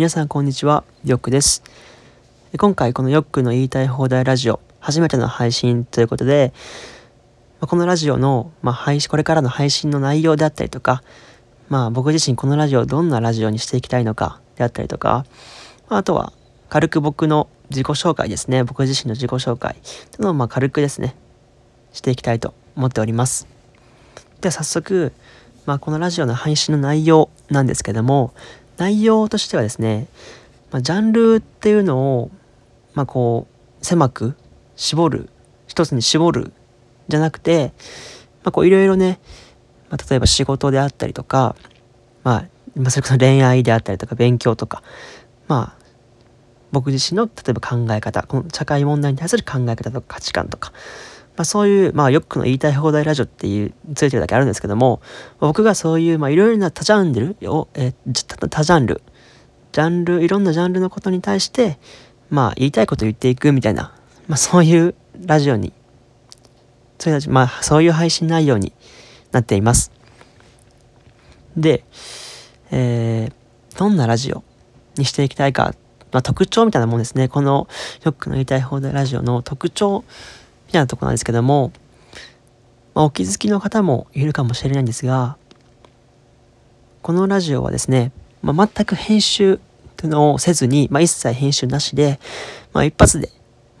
皆さんこんにちは、ヨックです。今回このヨックの言いたい放題ラジオ、初めての配信ということで、このラジオの、まあ、配信、これからの配信の内容であったりとか、まあ僕自身このラジオをどんなラジオにしていきたいのかであったりとか、あとは軽く僕の自己紹介ですね、僕自身の自己紹介というのをまあ軽くですね、していきたいと思っております。では早速、まあ、このラジオの配信の内容なんですけども、内容としてはですね、まあ、ジャンルっていうのを、まあ、こう、狭く絞る、一つに絞るじゃなくて、ま、こう、いろいろね、まあ、例えば仕事であったりとか、まあ、それこそ恋愛であったりとか、勉強とか、まあ、僕自身の例えば考え方、この社会問題に対する考え方とか価値観とか、まあ、そういう、まあ、よくの言いたい放題ラジオっていうついてるだけあるんですけども、僕がそういう、まあ、いろいろな多ジャンルを、えー、多ジャンル、ジャンル、いろんなジャンルのことに対して、まあ、言いたいこと言っていくみたいな、まあ、そういうラジオに、そういう、まあ、そういう配信内容になっています。で、えー、どんなラジオにしていきたいか、まあ、特徴みたいなもんですね。この、よくの言いたい放題ラジオの特徴みたいなとこなんですけども、まあ、お気づきの方もいるかもしれないんですが、このラジオはですね、まあ、全く編集というのをせずに、まあ、一切編集なしで、まあ、一発で、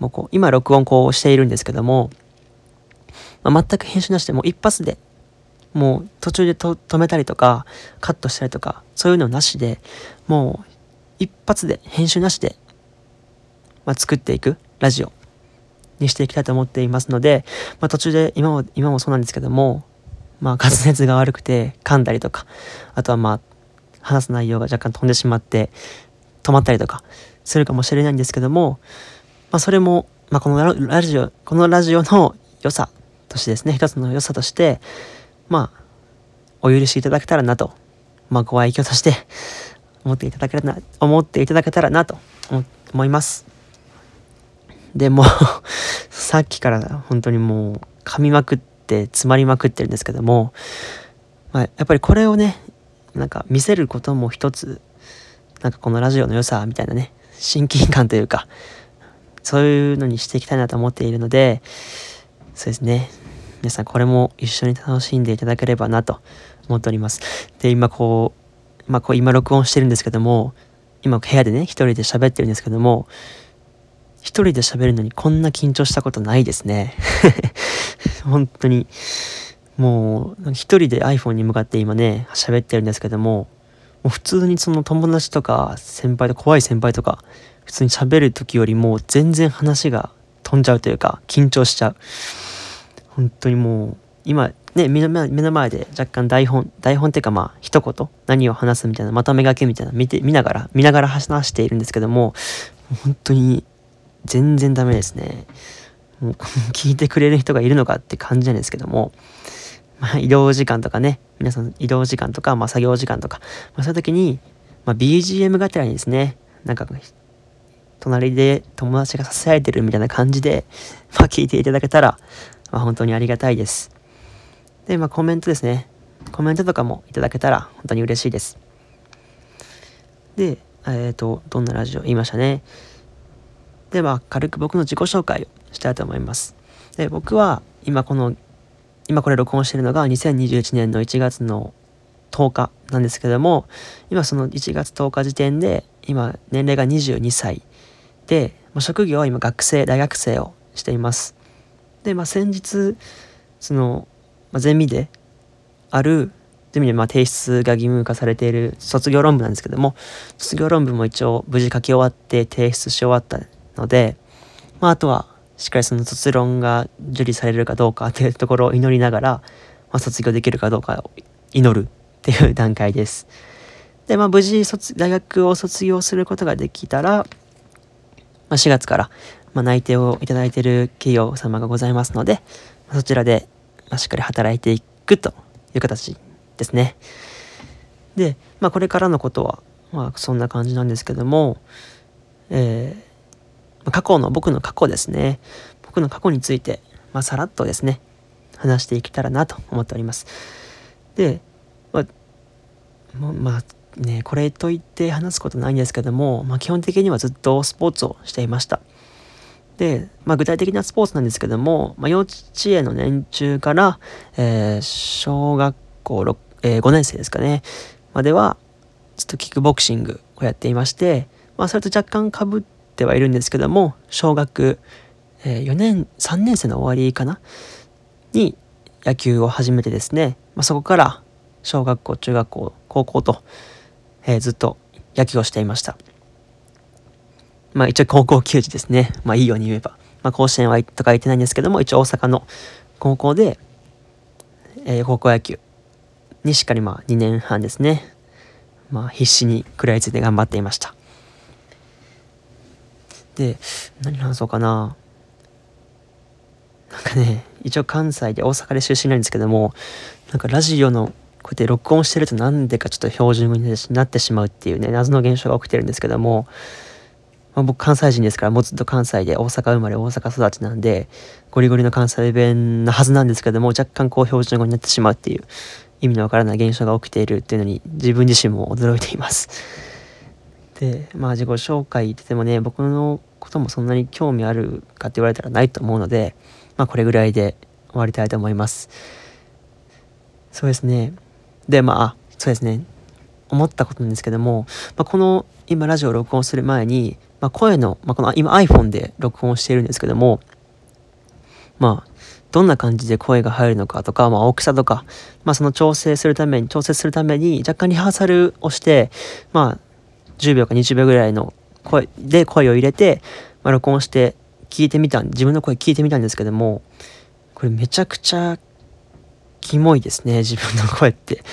もうこう、今録音こうしているんですけども、まあ、全く編集なしでもう一発で、もう途中で止めたりとか、カットしたりとか、そういうのなしで、もう一発で編集なしで、まあ、作っていくラジオ。にしていきたいと思っていますので、まあ、途中で今も今もそうなんですけども、まあ、滑舌が悪くて噛んだりとかあとはまあ話す内容が若干飛んでしまって止まったりとかするかもしれないんですけども、まあ、それも、まあ、このラジオこのラジオの良さとしてですね一つの良さとしてまあお許しいただけたらなと、まあ、ご愛嬌として思っていただけたら思っていただけたらなと思います。でも さっきから本当にもう噛みまくって詰まりまくってるんですけども、まあ、やっぱりこれをねなんか見せることも一つなんかこのラジオの良さみたいなね親近感というかそういうのにしていきたいなと思っているのでそうですね。皆さんこれも一緒に楽しんでいただければなと思っております。で今こうまあこう今録音してるんですけども今部屋でね一人で喋ってるんですけども一人で喋るのにこんな緊張したことないですね。本当に。もう、一人で iPhone に向かって今ね、喋ってるんですけども、もう普通にその友達とか先輩と怖い先輩とか、普通に喋る時よりも全然話が飛んじゃうというか、緊張しちゃう。本当にもう、今、ね、目の前で若干台本、台本っていうかまあ、一言、何を話すみたいな、まとめ書きみたいな、見て、見ながら、見ながら話しているんですけども、本当に全然ダメですね。もう 聞いてくれる人がいるのかって感じなんですけども、まあ、移動時間とかね、皆さん移動時間とか、まあ、作業時間とか、まあ、そういう時に、まあ、BGM がてらにですね、なんか、隣で友達が支えてるみたいな感じで、まあ、聞いていただけたら、まあ、本当にありがたいです。で、まあ、コメントですね。コメントとかもいただけたら本当に嬉しいです。で、えっ、ー、と、どんなラジオ？言いましたね。では軽く僕の自己紹介をしたいと思います。で僕は今この今これ録音しているのが2021年の1月の10日なんですけども今その1月10日時点で今年齢が22歳で職業は今学生大学生をしていますでまあ先日その、まあ、ゼミであるゼミでまあ提出が義務化されている卒業論文なんですけども卒業論文も一応無事書き終わって提出し終わったので、まあ、あとはしっかりその卒論が受理されるかどうかっていうところを祈りながら、まあ、卒業できるかどうかを祈るっていう段階です。で、まあ、無事卒大学を卒業することができたら、まあ、4月から、ま、内定をいただいている企業様がございますので、ま、そちらで、ま、しっかり働いていくという形ですね。で、まあ、これからのことは、まあ、そんな感じなんですけども、えー過去の、僕の過去ですね。僕の過去について、まあ、さらっとですね、話していけたらなと思っております。で、まあ、まあ、ね、これといって話すことないんですけども、まあ、基本的にはずっとスポーツをしていました。で、まあ、具体的なスポーツなんですけども、まあ、幼稚園の年中から、えー、小学校6、えー、5年生ですかね、までは、ずっとキックボクシングをやっていまして、まあ、それと若干かぶってはいるんですけども、小学、えー、4年、3年生の終わりかな？に野球を始めてですね、まあ、そこから小学校、中学校、高校と、えー、ずっと野球をしていました。まあ一応高校球児ですね。まあいいように言えば。まあ甲子園はとか言ってないんですけども、一応大阪の高校で、えー、高校野球にしっかりまあ2年半ですね。まあ必死に食らいついて頑張っていました。で、何話そうかな。なんかね、一応関西で大阪で出身なんですけども、なんかラジオのこうやって録音してるとなんでかちょっと標準語になってしまうっていうね、謎の現象が起きてるんですけども、まあ、僕関西人ですからもうずっと関西で大阪生まれ大阪育ちなんでゴリゴリの関西弁なはずなんですけども若干こう標準語になってしまうっていう意味のわからない現象が起きているっていうのに自分自身も驚いていますでまあ自己紹介言っててもね僕のこともそんなに興味あるかって言われたらないと思うのでまあこれぐらいで終わりたいと思います。そうですね。でまあそうですね。思ったことなんですけども、まあ、この今ラジオを録音する前にまあ、声の、まあ、この今 iPhone で録音しているんですけども、まあ、どんな感じで声が入るのかとか、まあ、大きさとか、まあ、その調整するために、調整するために若干リハーサルをして、まあ、10秒か20秒ぐらいの声で声を入れて、まあ、録音して聞いてみた、自分の声聞いてみたんですけども、これめちゃくちゃキモいですね、自分の声って。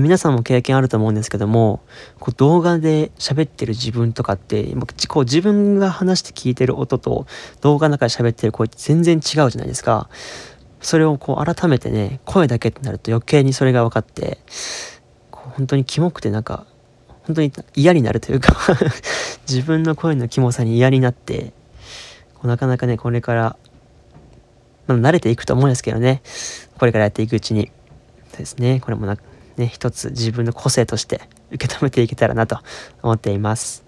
皆さんも経験あると思うんですけどもこう動画で喋ってる自分とかってこう自分が話して聞いてる音と動画の中で喋ってる声って全然違うじゃないですか。それをこう改めてね声だけってなると余計にそれが分かってこう本当にキモくてなんか本当に嫌になるというか 自分の声のキモさに嫌になってなかなかねこれからまあ、慣れていくと思うんですけどねこれからやっていくうちにですねこれもなね、一つ自分の個性として受け止めていけたらなと思っています。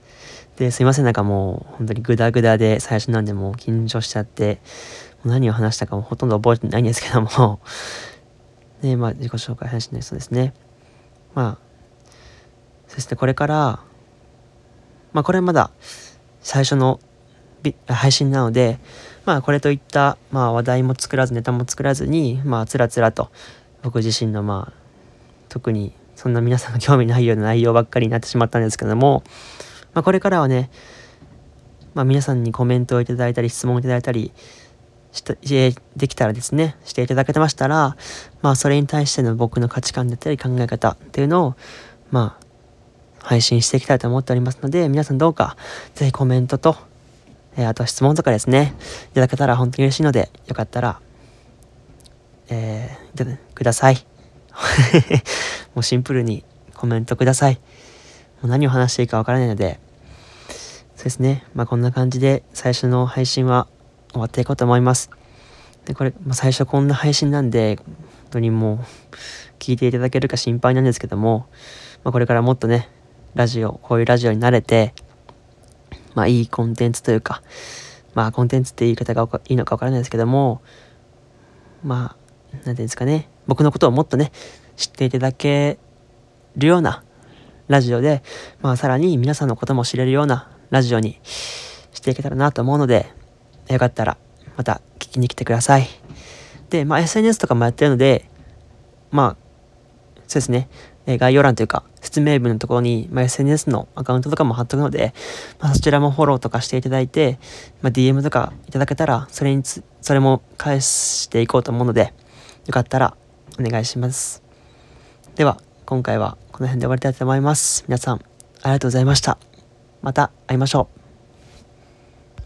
で、すいません、なんかもう本当にグダグダで最初なんでもう緊張しちゃって、何を話したかもほとんど覚えてないんですけども、ね、まあ自己紹介配信のそうですね。まあ、そしてこれから、まあこれまだ最初の配信なので、まあこれといった、まあ話題も作らずネタも作らずに、まあつらつらと僕自身のまあ特にそんな皆さんが 興味ないような内容ばっかりになってしまったんですけども、まあ、これからはね、まあ、皆さんにコメントをいただいたり質問をいただいたりしてできたらですねしていただけてましたらまあそれに対しての僕の価値観だったり考え方っていうのをまあ配信していきたいと思っておりますので皆さんどうかぜひコメントと、えー、あと質問とかですねいただけたら本当に嬉しいのでよかったらえー、ください。もうシンプルにコメントください。もう何を話していいかわからないので、そうですね。まあこんな感じで最初の配信は終わっていこうと思います。で、これ、まあ、最初こんな配信なんで、本当にもう聞いていただけるか心配なんですけども、まあ、これからもっとね、ラジオ、こういうラジオに慣れて、まあいいコンテンツというか、まあコンテンツって言い方がいいのかわからないですけども、まあ、なんていうんですかね、僕のことをもっとね、知っていただけるようなラジオで、まあさらに皆さんのことも知れるようなラジオにしていけたらなと思うので、よかったらまた聞きに来てください。で、まあ SNS とかもやってるので、まあ、そうですね、え概要欄というか説明文のところに、まあ、SNS のアカウントとかも貼っとくので、まあ、そちらもフォローとかしていただいて、まあ、DM とかいただけたら、それにつ、それも返していこうと思うので、よかったらお願いします。では、今回はこの辺で終わりたいと思います。皆さん、ありがとうございました。また会いましょう。